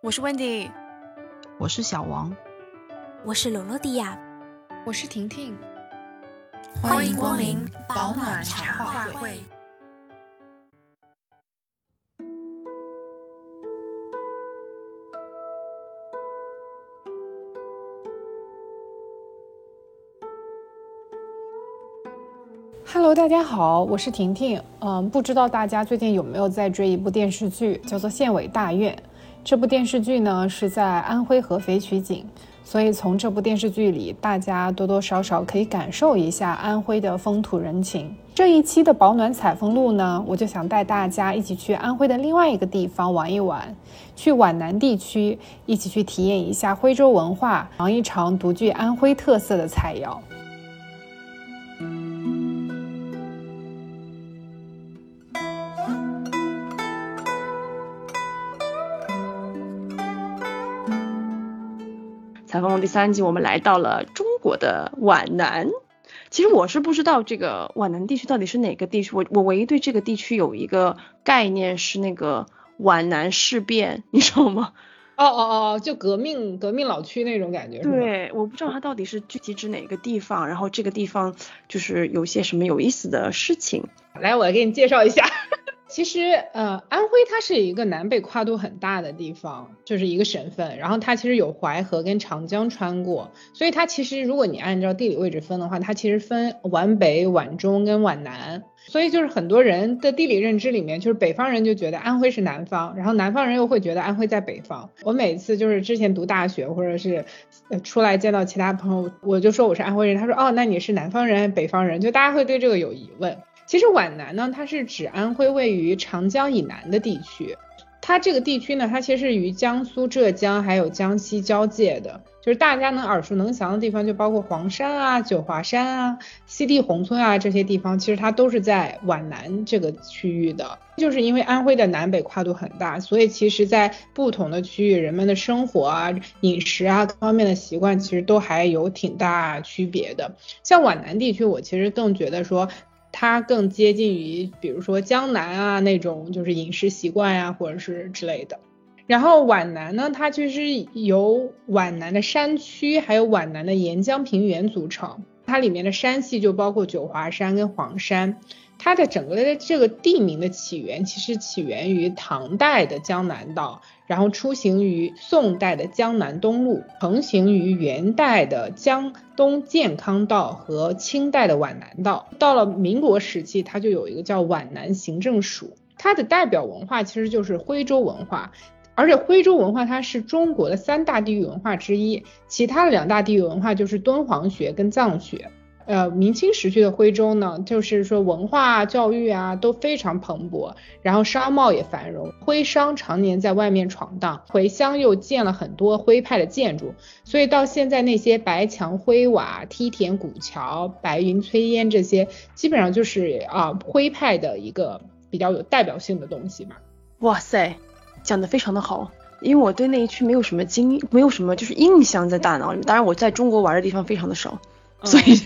我是 Wendy，我是小王，我是罗罗迪亚，我是婷婷，欢迎光临保暖茶话会。Hello，大家好，我是婷婷。嗯，不知道大家最近有没有在追一部电视剧，叫做《县委大院》。这部电视剧呢是在安徽合肥取景，所以从这部电视剧里，大家多多少少可以感受一下安徽的风土人情。这一期的保暖采风录呢，我就想带大家一起去安徽的另外一个地方玩一玩，去皖南地区，一起去体验一下徽州文化，尝一尝独具安徽特色的菜肴。采风第三季，我们来到了中国的皖南。其实我是不知道这个皖南地区到底是哪个地区，我我唯一对这个地区有一个概念是那个皖南事变，你知道吗？哦哦哦，就革命革命老区那种感觉。对，我不知道它到底是具体指哪个地方，然后这个地方就是有些什么有意思的事情。来，我来给你介绍一下。其实，呃，安徽它是一个南北跨度很大的地方，就是一个省份。然后它其实有淮河跟长江穿过，所以它其实如果你按照地理位置分的话，它其实分皖北、皖中跟皖南。所以就是很多人的地理认知里面，就是北方人就觉得安徽是南方，然后南方人又会觉得安徽在北方。我每次就是之前读大学或者是出来见到其他朋友，我就说我是安徽人，他说哦，那你是南方人还是北方人？就大家会对这个有疑问。其实皖南呢，它是指安徽位于长江以南的地区。它这个地区呢，它其实是与江苏、浙江还有江西交界的，就是大家能耳熟能详的地方，就包括黄山啊、九华山啊、西递宏村啊这些地方，其实它都是在皖南这个区域的。就是因为安徽的南北跨度很大，所以其实在不同的区域，人们的生活啊、饮食啊各方面的习惯，其实都还有挺大区别的。像皖南地区，我其实更觉得说。它更接近于，比如说江南啊那种，就是饮食习惯呀，或者是之类的。然后皖南呢，它其实由皖南的山区，还有皖南的沿江平原组成。它里面的山系就包括九华山跟黄山。它的整个的这个地名的起源，其实起源于唐代的江南道，然后出行于宋代的江南东路，横行于元代的江东健康道和清代的皖南道。到了民国时期，它就有一个叫皖南行政署。它的代表文化其实就是徽州文化，而且徽州文化它是中国的三大地域文化之一，其他的两大地域文化就是敦煌学跟藏学。呃，明清时期的徽州呢，就是说文化、教育啊都非常蓬勃，然后商贸也繁荣，徽商常年在外面闯荡，回乡又建了很多徽派的建筑，所以到现在那些白墙灰瓦、梯田古桥、白云炊烟这些，基本上就是啊徽派的一个比较有代表性的东西嘛。哇塞，讲的非常的好，因为我对那一区没有什么经，没有什么就是印象在大脑里，当然我在中国玩的地方非常的少。所以，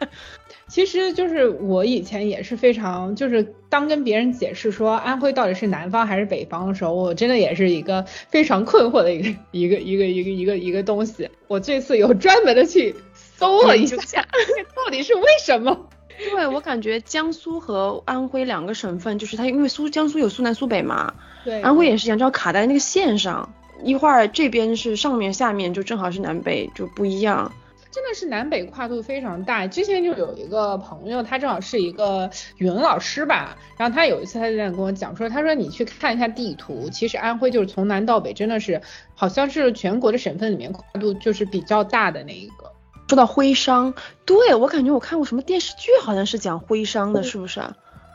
其实就是我以前也是非常，就是当跟别人解释说安徽到底是南方还是北方的时候，我真的也是一个非常困惑的一个一个一个一个一个一个东西。我这次有专门的去搜了一下，到底是为什么？对我感觉江苏和安徽两个省份，就是它因为苏江苏有苏南苏北嘛，对，安徽也是一样，就要卡在那个线上，一会儿这边是上面下面就正好是南北就不一样。真的是南北跨度非常大。之前就有一个朋友，他正好是一个语文老师吧，然后他有一次他就在跟我讲说，他说你去看一下地图，其实安徽就是从南到北，真的是好像是全国的省份里面跨度就是比较大的那一个。说到徽商，对我感觉我看过什么电视剧，好像是讲徽商的，是不是？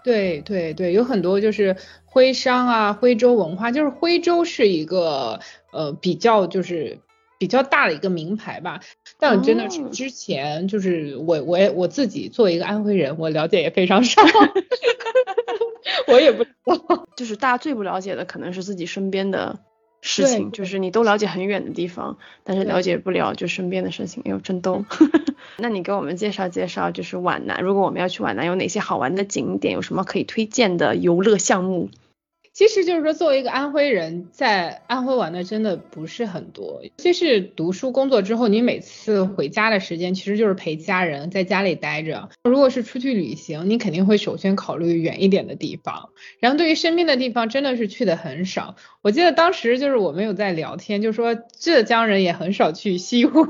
对对对，有很多就是徽商啊，徽州文化，就是徽州是一个呃比较就是。比较大的一个名牌吧，但我真的是之前就是我我也我自己作为一个安徽人，我了解也非常少，我也不知道，就是大家最不了解的可能是自己身边的事情，就是你都了解很远的地方，但是了解不了就身边的事情，哎呦真逗。那你给我们介绍介绍，就是皖南，如果我们要去皖南，有哪些好玩的景点，有什么可以推荐的游乐项目？其实就是说，作为一个安徽人，在安徽玩的真的不是很多。尤其是读书工作之后，你每次回家的时间其实就是陪家人在家里待着。如果是出去旅行，你肯定会首先考虑远一点的地方。然后对于身边的地方，真的是去的很少。我记得当时就是我们有在聊天，就说浙江人也很少去西湖。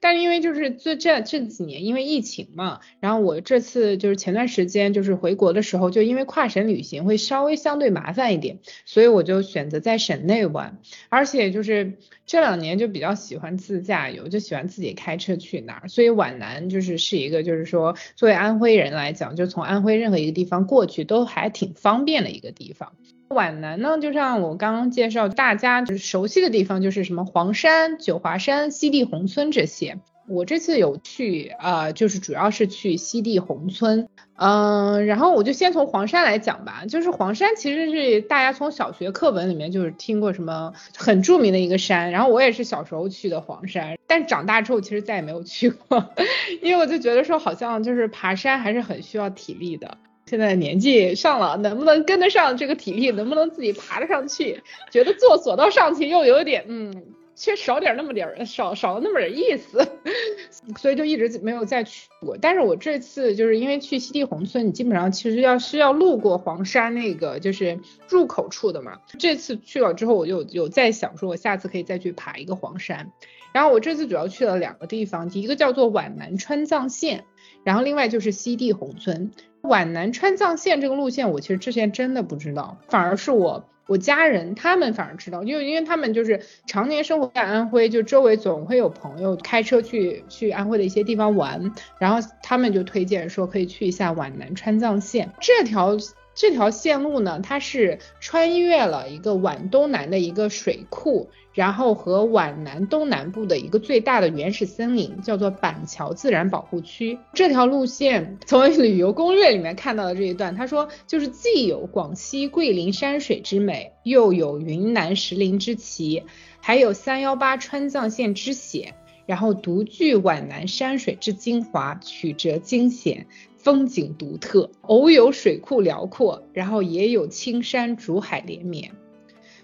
但是因为就是这这这几年因为疫情嘛，然后我这次就是前段时间就是回国的时候，就因为跨省旅行会稍微相对麻烦一点，所以我就选择在省内玩，而且就是这两年就比较喜欢自驾游，就喜欢自己开车去哪儿，所以皖南就是是一个就是说作为安徽人来讲，就从安徽任何一个地方过去都还挺方便的一个地方。皖南呢，就像我刚刚介绍，大家就是熟悉的地方，就是什么黄山、九华山、西递宏村这些。我这次有去，呃，就是主要是去西递宏村，嗯，然后我就先从黄山来讲吧。就是黄山其实是大家从小学课文里面就是听过什么很著名的一个山，然后我也是小时候去的黄山，但长大之后其实再也没有去过，因为我就觉得说好像就是爬山还是很需要体力的。现在年纪上了，能不能跟得上这个体力？能不能自己爬得上去？觉得坐索道上去又有点，嗯，缺少点那么点儿，少少了那么点意思，所以就一直没有再去过。但是我这次就是因为去西递宏村，你基本上其实要是要路过黄山那个就是入口处的嘛。这次去了之后，我就有在想说，我下次可以再去爬一个黄山。然后我这次主要去了两个地方，一个叫做皖南川藏线，然后另外就是西递宏村。皖南川藏线这个路线，我其实之前真的不知道，反而是我我家人他们反而知道，因为因为他们就是常年生活在安徽，就周围总会有朋友开车去去安徽的一些地方玩，然后他们就推荐说可以去一下皖南川藏线这条。这条线路呢，它是穿越了一个皖东南的一个水库，然后和皖南东南部的一个最大的原始森林，叫做板桥自然保护区。这条路线从旅游攻略里面看到的这一段，他说就是既有广西桂林山水之美，又有云南石林之奇，还有三幺八川藏线之险，然后独具皖南山水之精华，曲折惊险。风景独特，偶有水库辽阔，然后也有青山竹海连绵，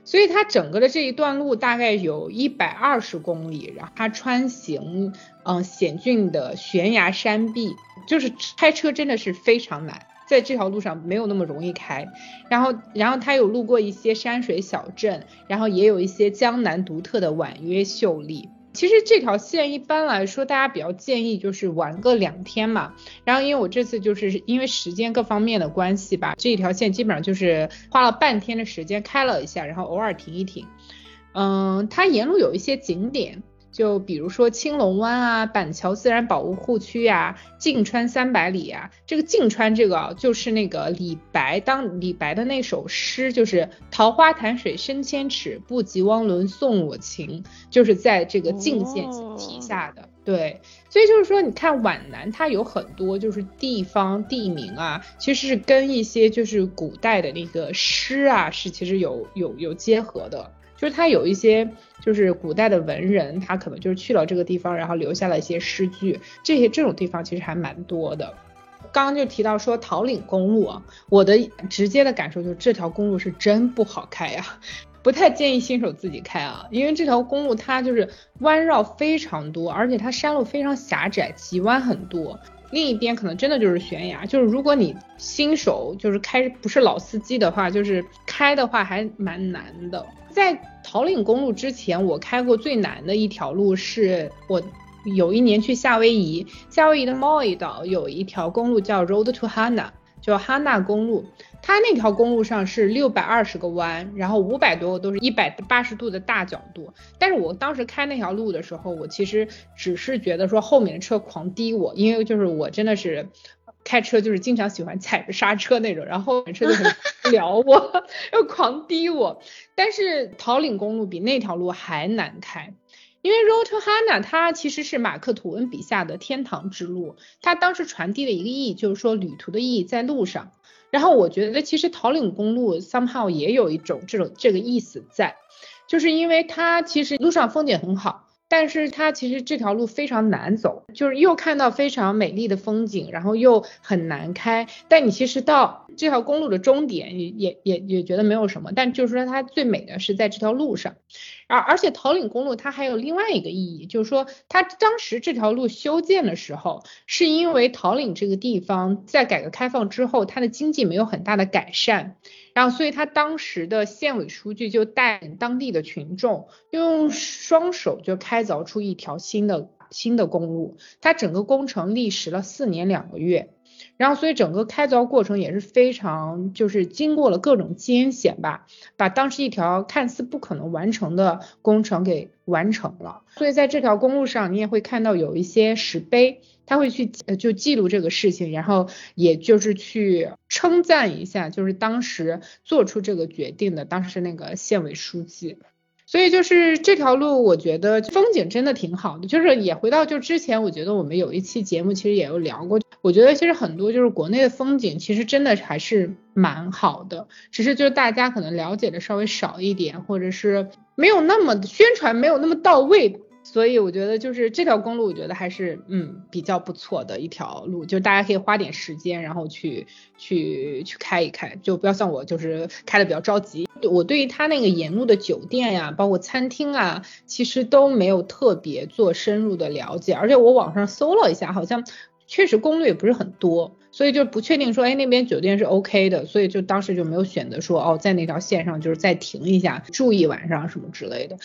所以它整个的这一段路大概有一百二十公里，然后它穿行嗯险峻的悬崖山壁，就是开车真的是非常难，在这条路上没有那么容易开，然后然后它有路过一些山水小镇，然后也有一些江南独特的婉约秀丽。其实这条线一般来说，大家比较建议就是玩个两天嘛。然后因为我这次就是因为时间各方面的关系吧，这一条线基本上就是花了半天的时间开了一下，然后偶尔停一停。嗯，它沿路有一些景点。就比如说青龙湾啊、板桥自然保护区呀、泾川三百里啊，这个泾川这个就是那个李白当李白的那首诗，就是桃花潭水深千尺，不及汪伦送我情，就是在这个泾县题下的。对，所以就是说，你看皖南它有很多就是地方地名啊，其实是跟一些就是古代的那个诗啊是其实有有有结合的。就是他有一些，就是古代的文人，他可能就是去了这个地方，然后留下了一些诗句，这些这种地方其实还蛮多的。刚刚就提到说桃岭公路啊，我的直接的感受就是这条公路是真不好开呀，不太建议新手自己开啊，因为这条公路它就是弯绕非常多，而且它山路非常狭窄，急弯很多。另一边可能真的就是悬崖，就是如果你新手就是开不是老司机的话，就是开的话还蛮难的。在桃岭公路之前，我开过最难的一条路是我有一年去夏威夷，夏威夷的毛伊岛有一条公路叫 Road to Hana，叫哈纳公路。它那条公路上是六百二十个弯，然后五百多个都是一百八十度的大角度。但是我当时开那条路的时候，我其实只是觉得说后面的车狂滴我，因为就是我真的是开车就是经常喜欢踩着刹车那种，然后后面车就很撩我，又狂滴我。但是桃岭公路比那条路还难开，因为 Road to Hana 它其实是马克吐温笔下的天堂之路，它当时传递的一个意义就是说旅途的意义在路上。然后我觉得其实桃岭公路 somehow 也有一种这种这个意思在，就是因为它其实路上风景很好，但是它其实这条路非常难走，就是又看到非常美丽的风景，然后又很难开。但你其实到这条公路的终点也也也也觉得没有什么，但就是说它最美的是在这条路上。而而且桃岭公路它还有另外一个意义，就是说它当时这条路修建的时候，是因为桃岭这个地方在改革开放之后，它的经济没有很大的改善。然后，所以他当时的县委书记就带领当地的群众，用双手就开凿出一条新的新的公路。他整个工程历时了四年两个月，然后所以整个开凿过程也是非常，就是经过了各种艰险吧，把当时一条看似不可能完成的工程给完成了。所以在这条公路上，你也会看到有一些石碑。他会去就记录这个事情，然后也就是去称赞一下，就是当时做出这个决定的当时那个县委书记。所以就是这条路，我觉得风景真的挺好的。就是也回到就之前，我觉得我们有一期节目其实也有聊过，我觉得其实很多就是国内的风景其实真的还是蛮好的，只是就是大家可能了解的稍微少一点，或者是没有那么宣传没有那么到位。所以我觉得就是这条公路，我觉得还是嗯比较不错的一条路，就是大家可以花点时间，然后去去去开一开，就不要像我就是开的比较着急。我对于它那个沿路的酒店呀，包括餐厅啊，其实都没有特别做深入的了解，而且我网上搜了一下，好像确实攻略也不是很多，所以就不确定说哎那边酒店是 OK 的，所以就当时就没有选择说哦在那条线上就是再停一下住一晚上什么之类的。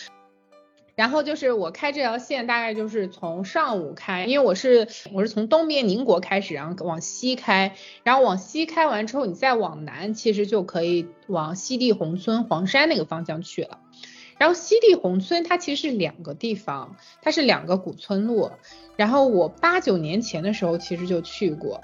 然后就是我开这条线，大概就是从上午开，因为我是我是从东边宁国开始，然后往西开，然后往西开完之后，你再往南，其实就可以往西递宏村黄山那个方向去了。然后西递宏村它其实是两个地方，它是两个古村落。然后我八九年前的时候其实就去过，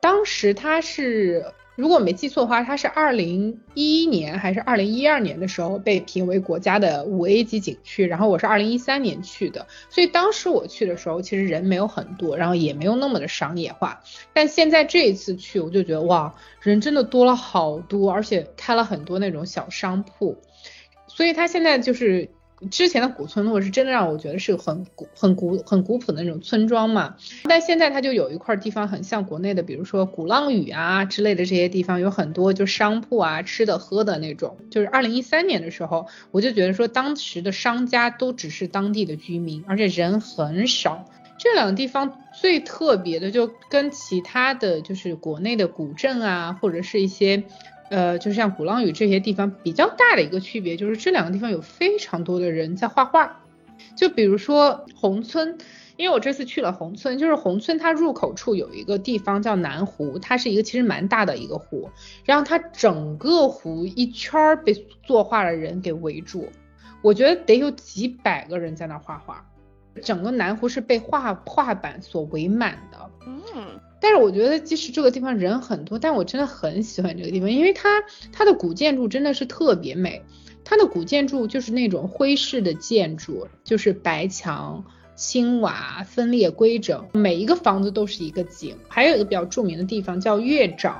当时它是。如果没记错的话，它是二零一一年还是二零一二年的时候被评为国家的五 A 级景区，然后我是二零一三年去的，所以当时我去的时候其实人没有很多，然后也没有那么的商业化。但现在这一次去，我就觉得哇，人真的多了好多，而且开了很多那种小商铺，所以它现在就是。之前的古村落是真的让我觉得是很古、很古、很古朴的那种村庄嘛，但现在它就有一块地方很像国内的，比如说鼓浪屿啊之类的这些地方，有很多就商铺啊、吃的喝的那种。就是二零一三年的时候，我就觉得说当时的商家都只是当地的居民，而且人很少。这两个地方最特别的，就跟其他的就是国内的古镇啊，或者是一些。呃，就像鼓浪屿这些地方比较大的一个区别，就是这两个地方有非常多的人在画画。就比如说宏村，因为我这次去了宏村，就是宏村它入口处有一个地方叫南湖，它是一个其实蛮大的一个湖，然后它整个湖一圈被作画的人给围住，我觉得得有几百个人在那画画，整个南湖是被画画板所围满的。嗯。但是我觉得，即使这个地方人很多，但我真的很喜欢这个地方，因为它它的古建筑真的是特别美。它的古建筑就是那种徽式的建筑，就是白墙青瓦，分列规整，每一个房子都是一个景。还有一个比较著名的地方叫月沼。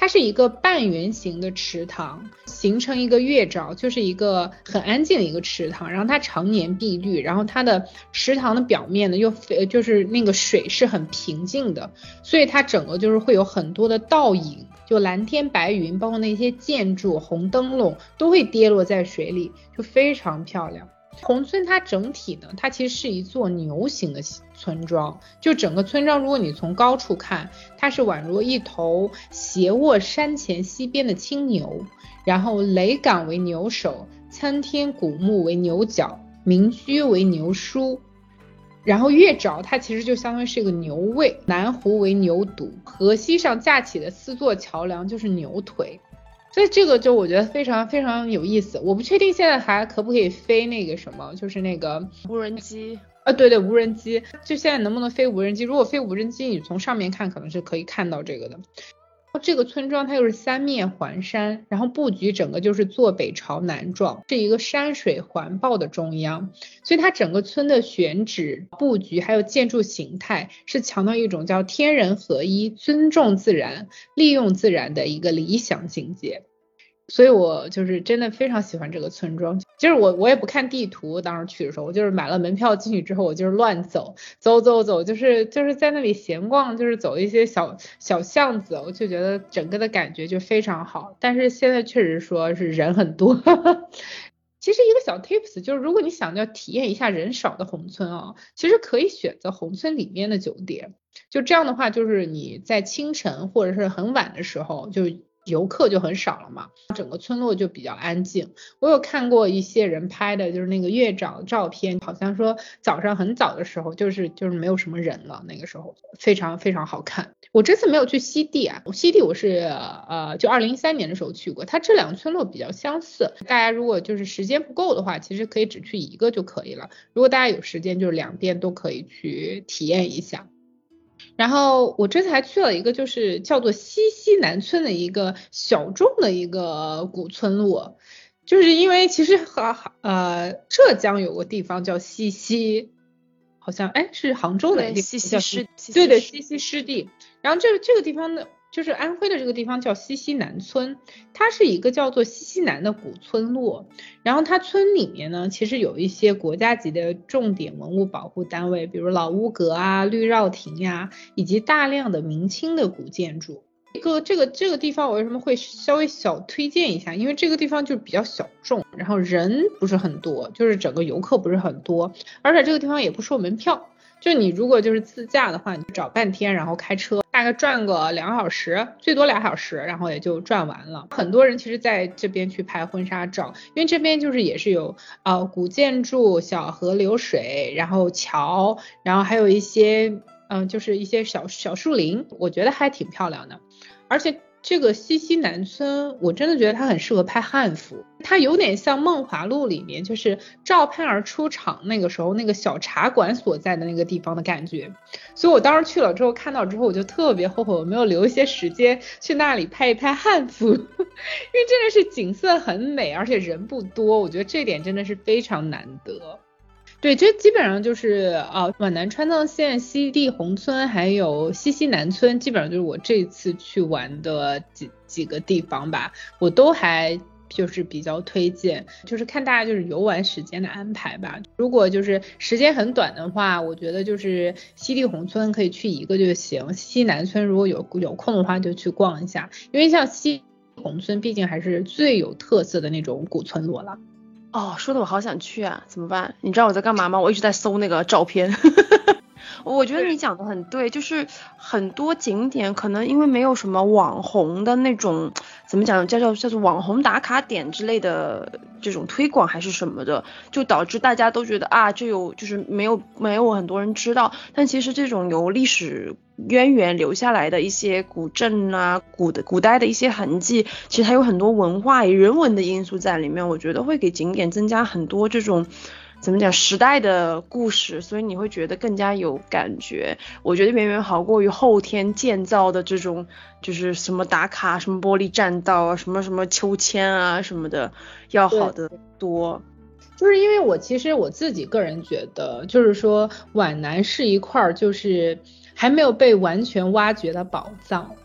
它是一个半圆形的池塘，形成一个月沼，就是一个很安静的一个池塘。然后它常年碧绿，然后它的池塘的表面呢又非就是那个水是很平静的，所以它整个就是会有很多的倒影，就蓝天白云，包括那些建筑、红灯笼都会跌落在水里，就非常漂亮。宏村它整体呢，它其实是一座牛形的村庄，就整个村庄，如果你从高处看，它是宛若一头斜卧山前溪边的青牛，然后雷岗为牛首，参天古木为牛角，民居为牛梳，然后月沼它其实就相当于是一个牛胃，南湖为牛肚，河西上架起的四座桥梁就是牛腿。所以这个就我觉得非常非常有意思，我不确定现在还可不可以飞那个什么，就是那个无人机啊，对对，无人机，就现在能不能飞无人机？如果飞无人机，你从上面看可能是可以看到这个的。这个村庄它又是三面环山，然后布局整个就是坐北朝南状，是一个山水环抱的中央，所以它整个村的选址布局还有建筑形态是强调一种叫天人合一、尊重自然、利用自然的一个理想境界，所以我就是真的非常喜欢这个村庄。就是我我也不看地图，当时去的时候，我就是买了门票进去之后，我就是乱走，走走走，就是就是在那里闲逛，就是走一些小小巷子，我就觉得整个的感觉就非常好。但是现在确实说是人很多。其实一个小 tips 就是，如果你想要体验一下人少的宏村啊，其实可以选择宏村里面的酒店。就这样的话，就是你在清晨或者是很晚的时候就。游客就很少了嘛，整个村落就比较安静。我有看过一些人拍的，就是那个月长照片，好像说早上很早的时候，就是就是没有什么人了，那个时候非常非常好看。我这次没有去西递啊，西递我是呃就二零一三年的时候去过，它这两个村落比较相似。大家如果就是时间不够的话，其实可以只去一个就可以了。如果大家有时间，就是两边都可以去体验一下。然后我这次还去了一个，就是叫做西溪南村的一个小众的一个古村落，就是因为其实和呃浙江有个地方叫西溪，好像哎是杭州的西溪湿，对对西溪湿地，然后这个这个地方呢。就是安徽的这个地方叫西溪南村，它是一个叫做西溪南的古村落。然后它村里面呢，其实有一些国家级的重点文物保护单位，比如老屋阁啊、绿绕亭呀，以及大量的明清的古建筑。一个这个这个地方我为什么会稍微小推荐一下？因为这个地方就比较小众，然后人不是很多，就是整个游客不是很多，而且这个地方也不收门票。就你如果就是自驾的话，你找半天，然后开车大概转个两小时，最多俩小时，然后也就转完了。很多人其实在这边去拍婚纱照，因为这边就是也是有呃古建筑、小河流水，然后桥，然后还有一些嗯就是一些小小树林，我觉得还挺漂亮的，而且。这个西溪南村，我真的觉得它很适合拍汉服，它有点像《梦华录》里面就是赵盼儿出场那个时候那个小茶馆所在的那个地方的感觉。所以我当时去了之后看到之后，我就特别后悔我没有留一些时间去那里拍一拍汉服，因为真的是景色很美，而且人不多，我觉得这点真的是非常难得。对，这基本上就是啊，皖南川藏线西递宏村还有西溪南村，基本上就是我这次去玩的几几个地方吧，我都还就是比较推荐，就是看大家就是游玩时间的安排吧。如果就是时间很短的话，我觉得就是西递宏村可以去一个就行，西溪南村如果有有空的话就去逛一下，因为像西宏村毕竟还是最有特色的那种古村落了。哦，说的我好想去啊，怎么办？你知道我在干嘛吗？我一直在搜那个照片。我觉得你讲的很对，就是很多景点可能因为没有什么网红的那种，怎么讲叫叫叫做网红打卡点之类的这种推广还是什么的，就导致大家都觉得啊，这有就是没有没有很多人知道。但其实这种有历史渊源留下来的一些古镇啊、古的古代的一些痕迹，其实它有很多文化人文的因素在里面，我觉得会给景点增加很多这种。怎么讲时代的故事，所以你会觉得更加有感觉。我觉得远远好过于后天建造的这种，就是什么打卡、什么玻璃栈道啊、什么什么秋千啊什么的，要好得多。就是因为我其实我自己个人觉得，就是说皖南是一块就是还没有被完全挖掘的宝藏。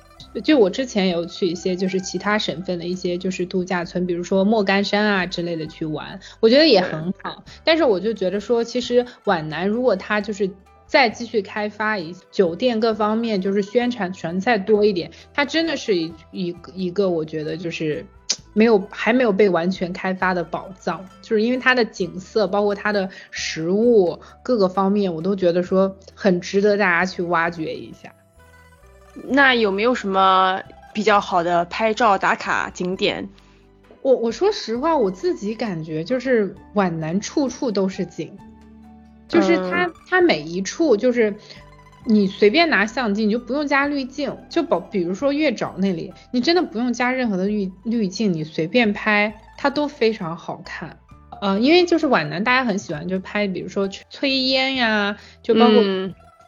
就我之前有去一些就是其他省份的一些就是度假村，比如说莫干山啊之类的去玩，我觉得也很好。但是我就觉得说，其实皖南如果它就是再继续开发一酒店各方面就是宣传全再多一点，它真的是一一一个我觉得就是没有还没有被完全开发的宝藏，就是因为它的景色包括它的食物各个方面，我都觉得说很值得大家去挖掘一下。那有没有什么比较好的拍照打卡景点？我我说实话，我自己感觉就是皖南处处都是景，就是它它每一处就是你随便拿相机，你就不用加滤镜，就保比如说月沼那里，你真的不用加任何的滤滤镜，你随便拍它都非常好看。呃，因为就是皖南大家很喜欢就拍，比如说炊烟呀，就包括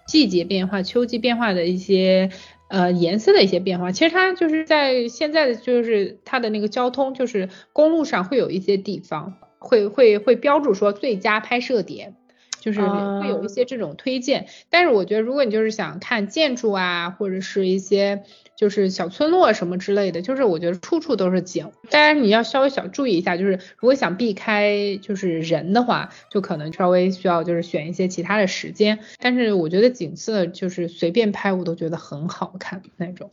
季节变化、秋季变化的一些。呃，颜色的一些变化，其实它就是在现在的就是它的那个交通，就是公路上会有一些地方会会会标注说最佳拍摄点，就是会有一些这种推荐。但是我觉得，如果你就是想看建筑啊，或者是一些就是小村落什么之类的，就是我觉得处处都是景。当然你要稍微小注意一下，就是如果想避开就是人的话，就可能稍微需要就是选一些其他的时间。但是我觉得景色就是随便拍我都觉得很好看那种。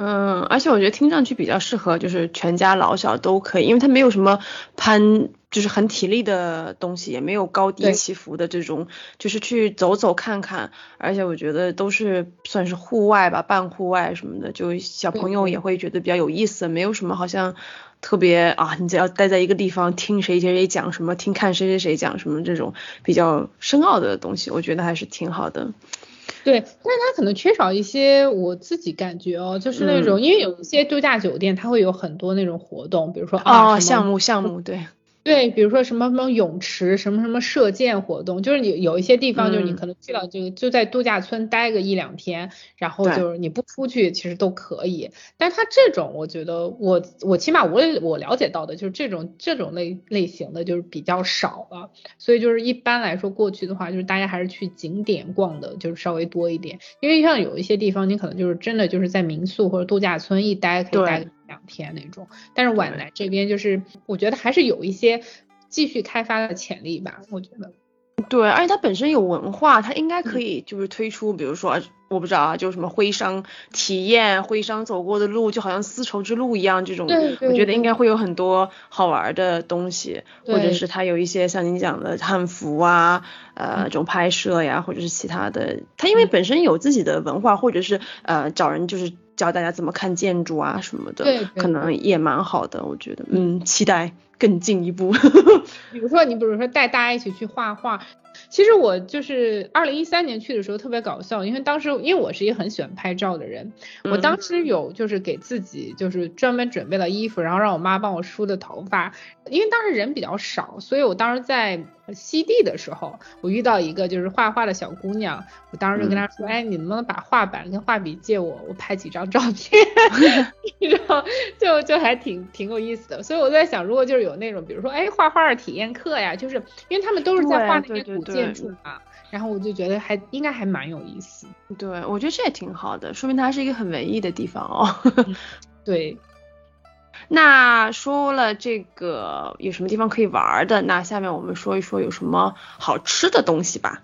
嗯，而且我觉得听上去比较适合，就是全家老小都可以，因为它没有什么攀，就是很体力的东西，也没有高低起伏的这种，就是去走走看看。而且我觉得都是算是户外吧，半户外什么的，就小朋友也会觉得比较有意思，没有什么好像特别啊，你只要待在一个地方听谁谁谁讲什么，听看谁谁谁讲什么这种比较深奥的东西，我觉得还是挺好的。对，但是它可能缺少一些，我自己感觉哦，就是那种，因为有一些度假酒店，它会有很多那种活动，比如说啊，项目项目，对。对，比如说什么什么泳池，什么什么射箭活动，就是你有一些地方，就是你可能去了就就在度假村待个一两天，然后就是你不出去其实都可以。但是它这种，我觉得我我起码我我了解到的就是这种这种类类型的就是比较少了，所以就是一般来说过去的话，就是大家还是去景点逛的，就是稍微多一点。因为像有一些地方，你可能就是真的就是在民宿或者度假村一待可以待。两天那种，但是皖南这边就是我觉得还是有一些继续开发的潜力吧，我觉得。对，而且它本身有文化，它应该可以就是推出，比如说我不知道啊，就什么徽商体验，徽商走过的路，就好像丝绸之路一样这种，我觉得应该会有很多好玩的东西，或者是它有一些像您讲的汉服啊，呃，这种拍摄呀，或者是其他的，它因为本身有自己的文化，或者是呃找人就是。教大家怎么看建筑啊什么的，对，可能也蛮好的，我觉得，嗯，期待更进一步。比如说，你比如说带大家一起去画画。其实我就是二零一三年去的时候特别搞笑，因为当时因为我是一个很喜欢拍照的人，我当时有就是给自己就是专门准备了衣服，然后让我妈帮我梳的头发，因为当时人比较少，所以我当时在西地的时候，我遇到一个就是画画的小姑娘，我当时就跟她说，哎，你能不能把画板跟画笔借我，我拍几张照片 然后就就还挺挺有意思的，所以我在想，如果就是有那种比如说哎画画的体验课呀，就是因为他们都是在画那些古。建筑嘛，然后我就觉得还应该还蛮有意思。对，我觉得这也挺好的，说明它是一个很文艺的地方哦。对，那说了这个有什么地方可以玩的，那下面我们说一说有什么好吃的东西吧。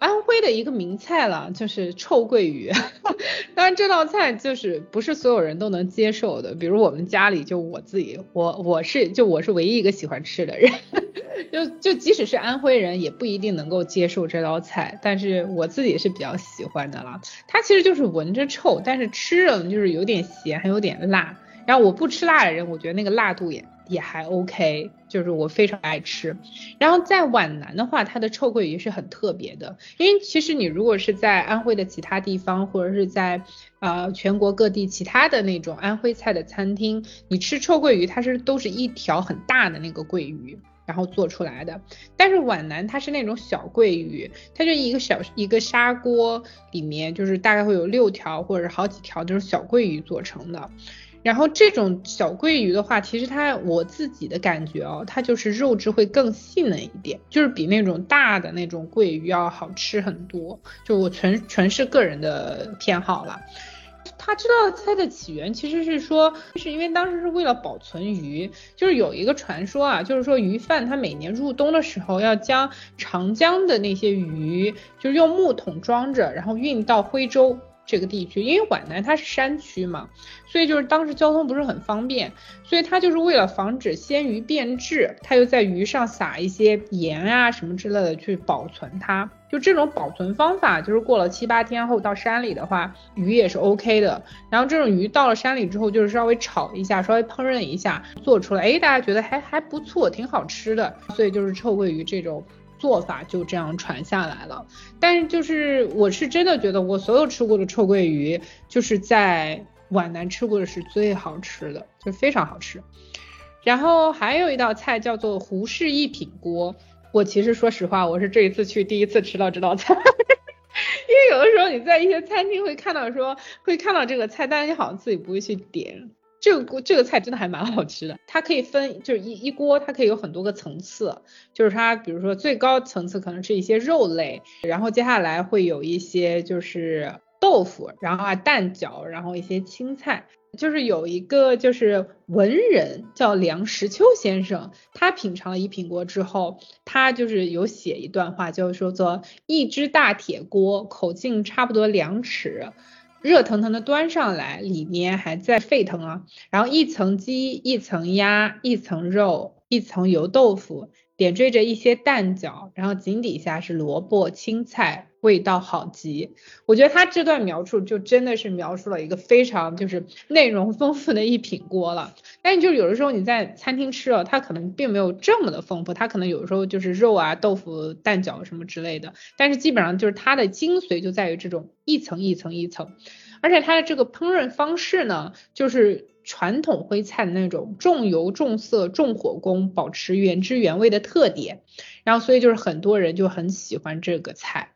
安徽的一个名菜了，就是臭鳜鱼。当然这道菜就是不是所有人都能接受的，比如我们家里就我自己，我我是就我是唯一一个喜欢吃的人。就就即使是安徽人，也不一定能够接受这道菜，但是我自己是比较喜欢的啦。它其实就是闻着臭，但是吃着就是有点咸，还有点辣。然后我不吃辣的人，我觉得那个辣度也也还 OK，就是我非常爱吃。然后在皖南的话，它的臭鳜鱼是很特别的，因为其实你如果是在安徽的其他地方，或者是在呃全国各地其他的那种安徽菜的餐厅，你吃臭鳜鱼，它是都是一条很大的那个鳜鱼。然后做出来的，但是皖南它是那种小鳜鱼，它就一个小一个砂锅里面，就是大概会有六条或者好几条这种小鳜鱼做成的。然后这种小鳜鱼的话，其实它我自己的感觉哦，它就是肉质会更细嫩一点，就是比那种大的那种鳜鱼要好吃很多。就我纯纯是个人的偏好了。他知道它的起源其实是说，是因为当时是为了保存鱼，就是有一个传说啊，就是说鱼贩他每年入冬的时候要将长江的那些鱼，就是用木桶装着，然后运到徽州。这个地区，因为皖南它是山区嘛，所以就是当时交通不是很方便，所以他就是为了防止鲜鱼变质，他又在鱼上撒一些盐啊什么之类的去保存它。就这种保存方法，就是过了七八天后到山里的话，鱼也是 OK 的。然后这种鱼到了山里之后，就是稍微炒一下，稍微烹饪一下，做出来，哎，大家觉得还还不错，挺好吃的。所以就是臭鳜鱼这种。做法就这样传下来了，但是就是我是真的觉得我所有吃过的臭鳜鱼，就是在皖南吃过的是最好吃的，就非常好吃。然后还有一道菜叫做胡氏一品锅，我其实说实话，我是这一次去第一次吃到这道菜，因为有的时候你在一些餐厅会看到说会看到这个菜，但是你好像自己不会去点。这个锅这个菜真的还蛮好吃的，它可以分就是一一锅，它可以有很多个层次，就是它比如说最高层次可能是一些肉类，然后接下来会有一些就是豆腐，然后啊蛋饺，然后一些青菜。就是有一个就是文人叫梁实秋先生，他品尝了一品锅之后，他就是有写一段话，就是说做一只大铁锅，口径差不多两尺，热腾腾的端上来，里面还在沸腾啊，然后一层鸡，一层鸭，一层肉，一层油豆腐。点缀着一些蛋饺，然后井底下是萝卜青菜，味道好极。我觉得他这段描述就真的是描述了一个非常就是内容丰富的一品锅了。但是就有的时候你在餐厅吃了，它可能并没有这么的丰富，它可能有的时候就是肉啊、豆腐、蛋饺什么之类的。但是基本上就是它的精髓就在于这种一层一层一层，而且它的这个烹饪方式呢，就是。传统徽菜的那种重油重色重火功，保持原汁原味的特点，然后所以就是很多人就很喜欢这个菜。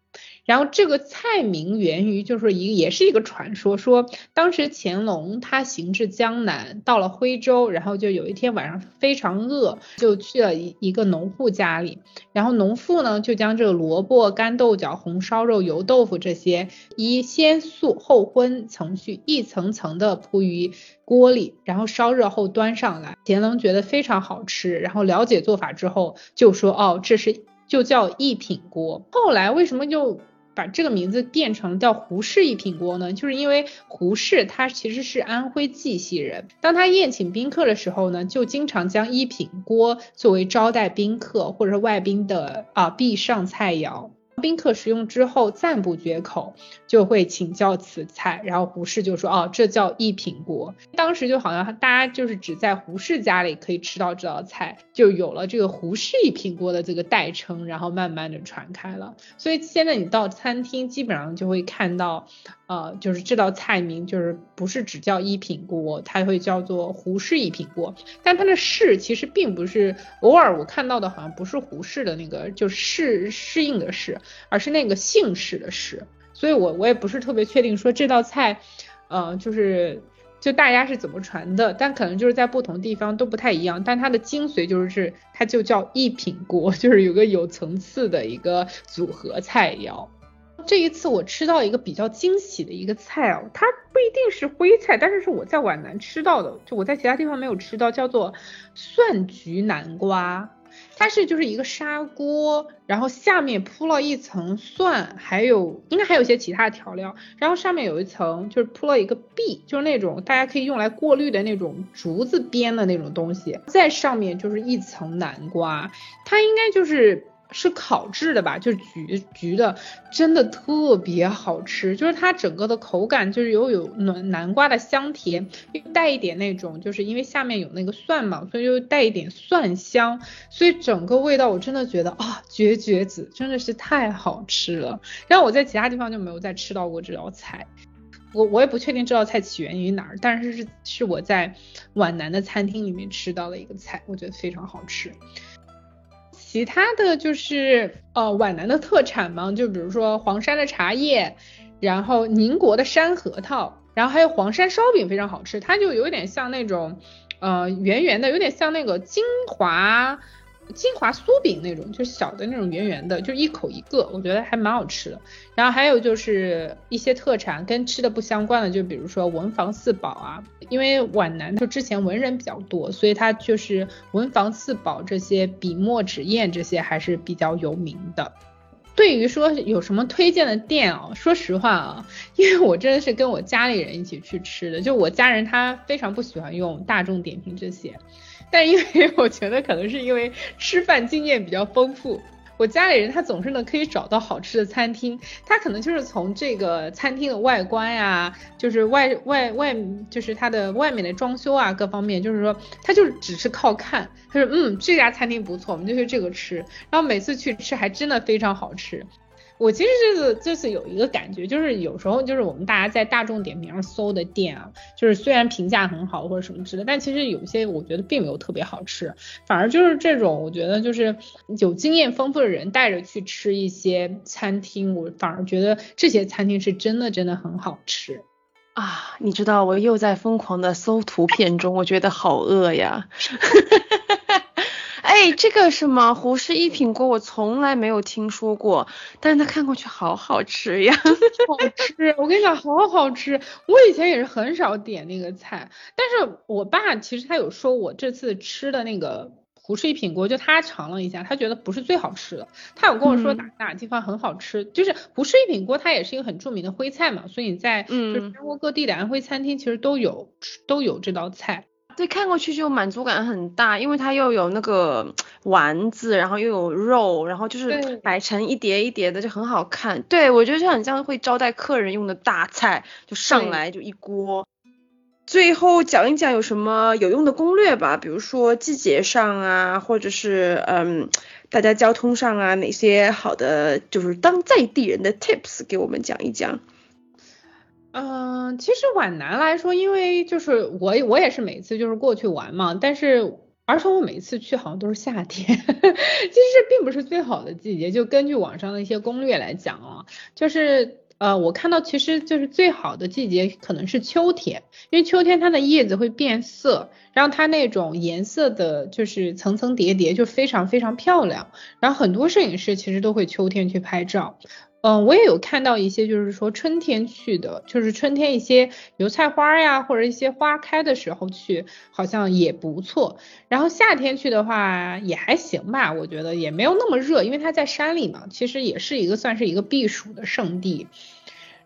然后这个菜名源于就是一也是一个传说，说当时乾隆他行至江南，到了徽州，然后就有一天晚上非常饿，就去了一一个农户家里，然后农妇呢就将这个萝卜、干豆角、红烧肉、油豆腐这些以先素后荤程序一层层的铺于锅里，然后烧热后端上来。乾隆觉得非常好吃，然后了解做法之后就说哦，这是就叫一品锅。后来为什么就？把这个名字变成叫胡氏一品锅呢，就是因为胡适他其实是安徽绩溪人，当他宴请宾客的时候呢，就经常将一品锅作为招待宾客或者是外宾的啊必上菜肴。宾客食用之后赞不绝口，就会请教此菜，然后胡适就说哦，这叫一品锅。当时就好像大家就是只在胡适家里可以吃到这道菜，就有了这个胡适一品锅的这个代称，然后慢慢的传开了。所以现在你到餐厅基本上就会看到。呃，就是这道菜名就是不是只叫一品锅，它会叫做胡氏一品锅，但它的氏其实并不是，偶尔我看到的好像不是胡适的那个，就是适适应的适，而是那个姓氏的氏，所以我我也不是特别确定说这道菜，呃，就是就大家是怎么传的，但可能就是在不同地方都不太一样，但它的精髓就是它就叫一品锅，就是有个有层次的一个组合菜肴。这一次我吃到一个比较惊喜的一个菜哦，它不一定是徽菜，但是是我在皖南吃到的，就我在其他地方没有吃到，叫做蒜焗南瓜。它是就是一个砂锅，然后下面铺了一层蒜，还有应该还有一些其他的调料，然后上面有一层就是铺了一个篦，就是那种大家可以用来过滤的那种竹子编的那种东西，在上面就是一层南瓜，它应该就是。是烤制的吧，就是焗焗的，真的特别好吃。就是它整个的口感就是有有南南瓜的香甜，又带一点那种，就是因为下面有那个蒜嘛，所以又带一点蒜香，所以整个味道我真的觉得啊绝绝子，真的是太好吃了。然后我在其他地方就没有再吃到过这道菜，我我也不确定这道菜起源于哪儿，但是是是我在皖南的餐厅里面吃到的一个菜，我觉得非常好吃。其他的就是呃皖南的特产嘛，就比如说黄山的茶叶，然后宁国的山核桃，然后还有黄山烧饼非常好吃，它就有点像那种呃圆圆的，有点像那个金华。金华酥饼那种，就是小的那种圆圆的，就一口一个，我觉得还蛮好吃的。然后还有就是一些特产跟吃的不相关的，就比如说文房四宝啊，因为皖南就之前文人比较多，所以它就是文房四宝这些笔墨纸砚这些还是比较有名的。对于说有什么推荐的店啊，说实话啊，因为我真的是跟我家里人一起去吃的，就我家人他非常不喜欢用大众点评这些。但因为我觉得可能是因为吃饭经验比较丰富，我家里人他总是能可以找到好吃的餐厅，他可能就是从这个餐厅的外观呀，就是外外外就是它的外面的装修啊各方面，就是说他就只是靠看，他说嗯这家餐厅不错，我们就去这个吃，然后每次去吃还真的非常好吃。我其实这次这次有一个感觉，就是有时候就是我们大家在大众点评上搜的店啊，就是虽然评价很好或者什么之类，但其实有些我觉得并没有特别好吃，反而就是这种我觉得就是有经验丰富的人带着去吃一些餐厅，我反而觉得这些餐厅是真的真的很好吃。啊，你知道我又在疯狂的搜图片中，我觉得好饿呀。哎，这个什么胡氏一品锅我从来没有听说过，但是它看过去好好吃呀，好吃！我跟你讲，好好吃。我以前也是很少点那个菜，但是我爸其实他有说我这次吃的那个胡氏一品锅，就他尝了一下，他觉得不是最好吃的。他有跟我说哪哪地方很好吃，就是胡氏一品锅，它也是一个很著名的徽菜嘛，所以你在就是全国各地的安徽餐厅其实都有都有这道菜。对，看过去就满足感很大，因为它又有那个丸子，然后又有肉，然后就是摆成一碟一碟的，就很好看。对，我觉得就很像会招待客人用的大菜，就上来就一锅。最后讲一讲有什么有用的攻略吧，比如说季节上啊，或者是嗯，大家交通上啊，哪些好的就是当在地人的 tips 给我们讲一讲。嗯，其实皖南来说，因为就是我我也是每次就是过去玩嘛，但是而且我每次去好像都是夏天，其实并不是最好的季节。就根据网上的一些攻略来讲啊，就是呃我看到其实就是最好的季节可能是秋天，因为秋天它的叶子会变色，然后它那种颜色的就是层层叠叠就非常非常漂亮，然后很多摄影师其实都会秋天去拍照。嗯，我也有看到一些，就是说春天去的，就是春天一些油菜花呀，或者一些花开的时候去，好像也不错。然后夏天去的话也还行吧，我觉得也没有那么热，因为它在山里嘛，其实也是一个算是一个避暑的圣地。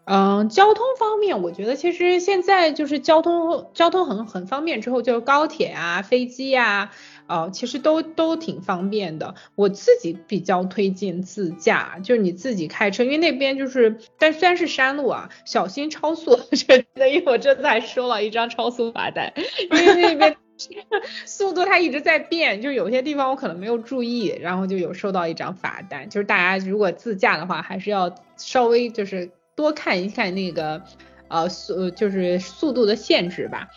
嗯，交通方面，我觉得其实现在就是交通交通很很方便之后，就是高铁啊、飞机啊，呃，其实都都挺方便的。我自己比较推荐自驾，就是你自己开车，因为那边就是，但虽然是山路啊，小心超速。真的，因为我这次还收了一张超速罚单，因为那边 速度它一直在变，就有些地方我可能没有注意，然后就有收到一张罚单。就是大家如果自驾的话，还是要稍微就是。多看一看那个，呃速就是速度的限制吧，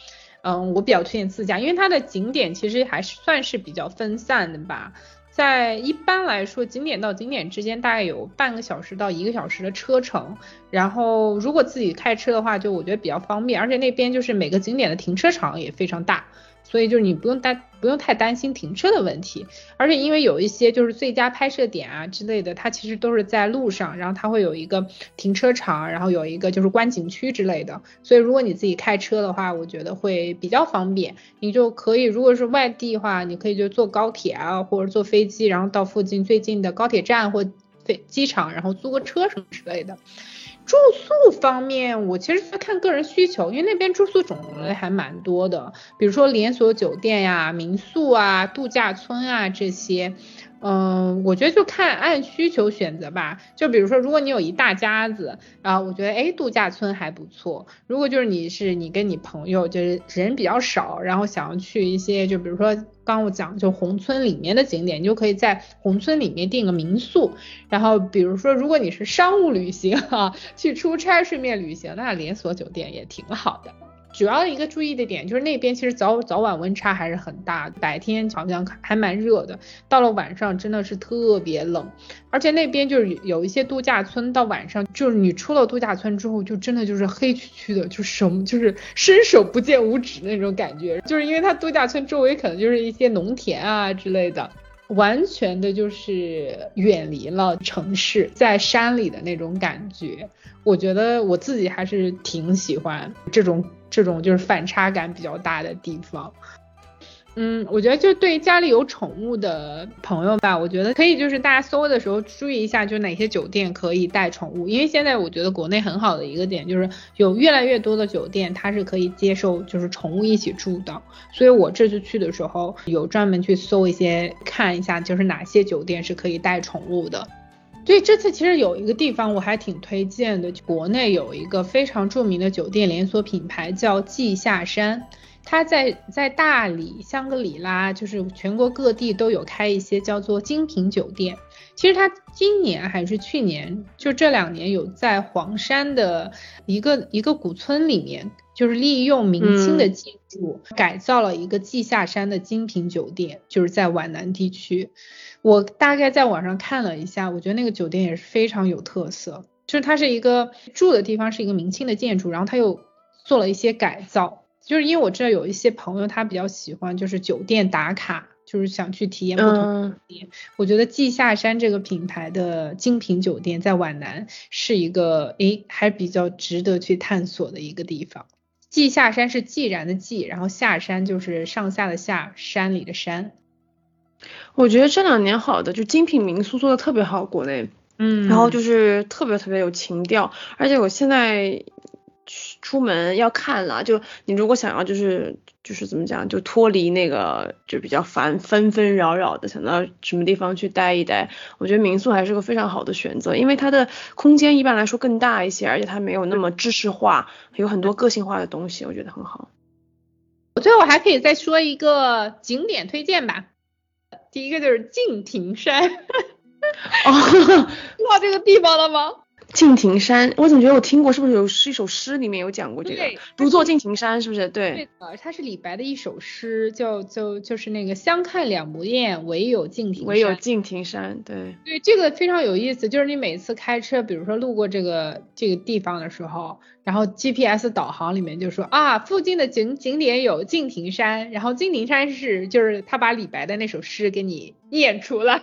嗯，我比较推荐自驾，因为它的景点其实还是算是比较分散的吧，在一般来说景点到景点之间大概有半个小时到一个小时的车程，然后如果自己开车的话，就我觉得比较方便，而且那边就是每个景点的停车场也非常大。所以就是你不用担不用太担心停车的问题，而且因为有一些就是最佳拍摄点啊之类的，它其实都是在路上，然后它会有一个停车场，然后有一个就是观景区之类的。所以如果你自己开车的话，我觉得会比较方便，你就可以如果是外地的话，你可以就坐高铁啊或者坐飞机，然后到附近最近的高铁站或飞机场，然后租个车什么之类的。住宿方面，我其实是看个人需求，因为那边住宿种类还蛮多的，比如说连锁酒店呀、民宿啊、度假村啊这些。嗯，我觉得就看按需求选择吧。就比如说，如果你有一大家子，然后我觉得哎，度假村还不错。如果就是你是你跟你朋友，就是人比较少，然后想要去一些，就比如说刚我讲就宏村里面的景点，你就可以在宏村里面订个民宿。然后比如说，如果你是商务旅行哈，去出差顺便旅行，那连锁酒店也挺好的。主要一个注意的点就是那边其实早早晚温差还是很大，白天好像还蛮热的，到了晚上真的是特别冷，而且那边就是有一些度假村，到晚上就是你出了度假村之后，就真的就是黑黢黢的，就什么就是伸手不见五指那种感觉，就是因为它度假村周围可能就是一些农田啊之类的。完全的就是远离了城市，在山里的那种感觉，我觉得我自己还是挺喜欢这种这种就是反差感比较大的地方。嗯，我觉得就对家里有宠物的朋友吧，我觉得可以就是大家搜的时候注意一下，就哪些酒店可以带宠物，因为现在我觉得国内很好的一个点就是有越来越多的酒店它是可以接受就是宠物一起住的，所以我这次去的时候有专门去搜一些看一下，就是哪些酒店是可以带宠物的。所以这次其实有一个地方我还挺推荐的，国内有一个非常著名的酒店连锁品牌叫季下山。它在在大理、香格里拉，就是全国各地都有开一些叫做精品酒店。其实它今年还是去年，就这两年有在黄山的一个一个古村里面，就是利用明清的建筑改造了一个稷下山的精品酒店，就是在皖南地区。我大概在网上看了一下，我觉得那个酒店也是非常有特色，就是它是一个住的地方是一个明清的建筑，然后它又。做了一些改造。就是因为我知道有一些朋友他比较喜欢就是酒店打卡，就是想去体验不同酒店。我觉得稷下山这个品牌的精品酒店在皖南是一个诶还比较值得去探索的一个地方。季下山是既然的既，然后下山就是上下的下，山里的山。我觉得这两年好的就精品民宿做的特别好，国内，嗯，然后就是特别特别有情调，而且我现在。出门要看了，就你如果想要就是就是怎么讲，就脱离那个就比较烦纷纷扰扰的，想到什么地方去待一待，我觉得民宿还是个非常好的选择，因为它的空间一般来说更大一些，而且它没有那么知识化，有很多个性化的东西，我觉得很好。我最后还可以再说一个景点推荐吧，第一个就是敬亭山，哦，知道这个地方了吗？敬亭山，我怎么觉得我听过？是不是有是一首诗里面有讲过这个？独坐敬亭山，是不是？对。对的，它是李白的一首诗，叫就就是那个相看两不厌，唯有敬亭。唯有敬亭山，对。对，这个非常有意思，就是你每次开车，比如说路过这个这个地方的时候，然后 GPS 导航里面就说啊，附近的景景点有敬亭山，然后敬亭山是就是他把李白的那首诗给你念出来。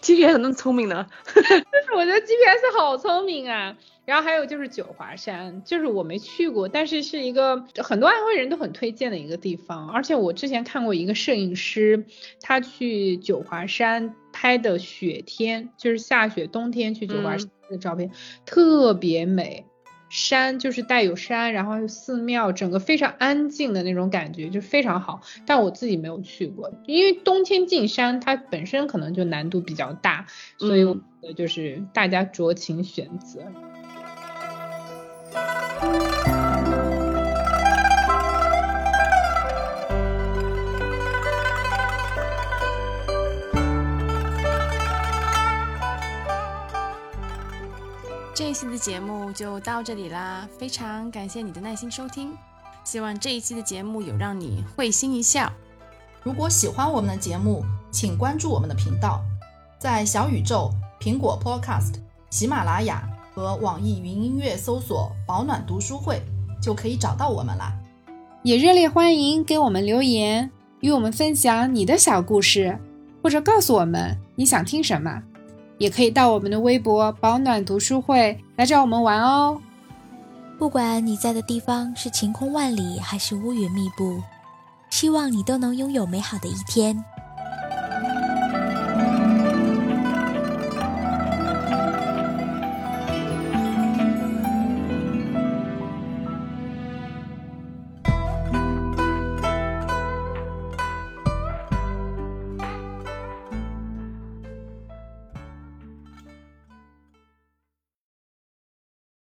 GPS 那么聪明呢？但是我觉得 GPS 好聪明啊。然后还有就是九华山，就是我没去过，但是是一个很多安徽人都很推荐的一个地方。而且我之前看过一个摄影师，他去九华山拍的雪天，就是下雪冬天去九华山的照片，特别美。山就是带有山，然后寺庙，整个非常安静的那种感觉，就非常好。但我自己没有去过，因为冬天进山它本身可能就难度比较大，所以我觉得就是大家酌情选择。这一期的节目就到这里啦，非常感谢你的耐心收听，希望这一期的节目有让你会心一笑。如果喜欢我们的节目，请关注我们的频道，在小宇宙、苹果 Podcast、喜马拉雅和网易云音乐搜索“保暖读书会”就可以找到我们啦。也热烈欢迎给我们留言，与我们分享你的小故事，或者告诉我们你想听什么。也可以到我们的微博“保暖读书会”来找我们玩哦。不管你在的地方是晴空万里还是乌云密布，希望你都能拥有美好的一天。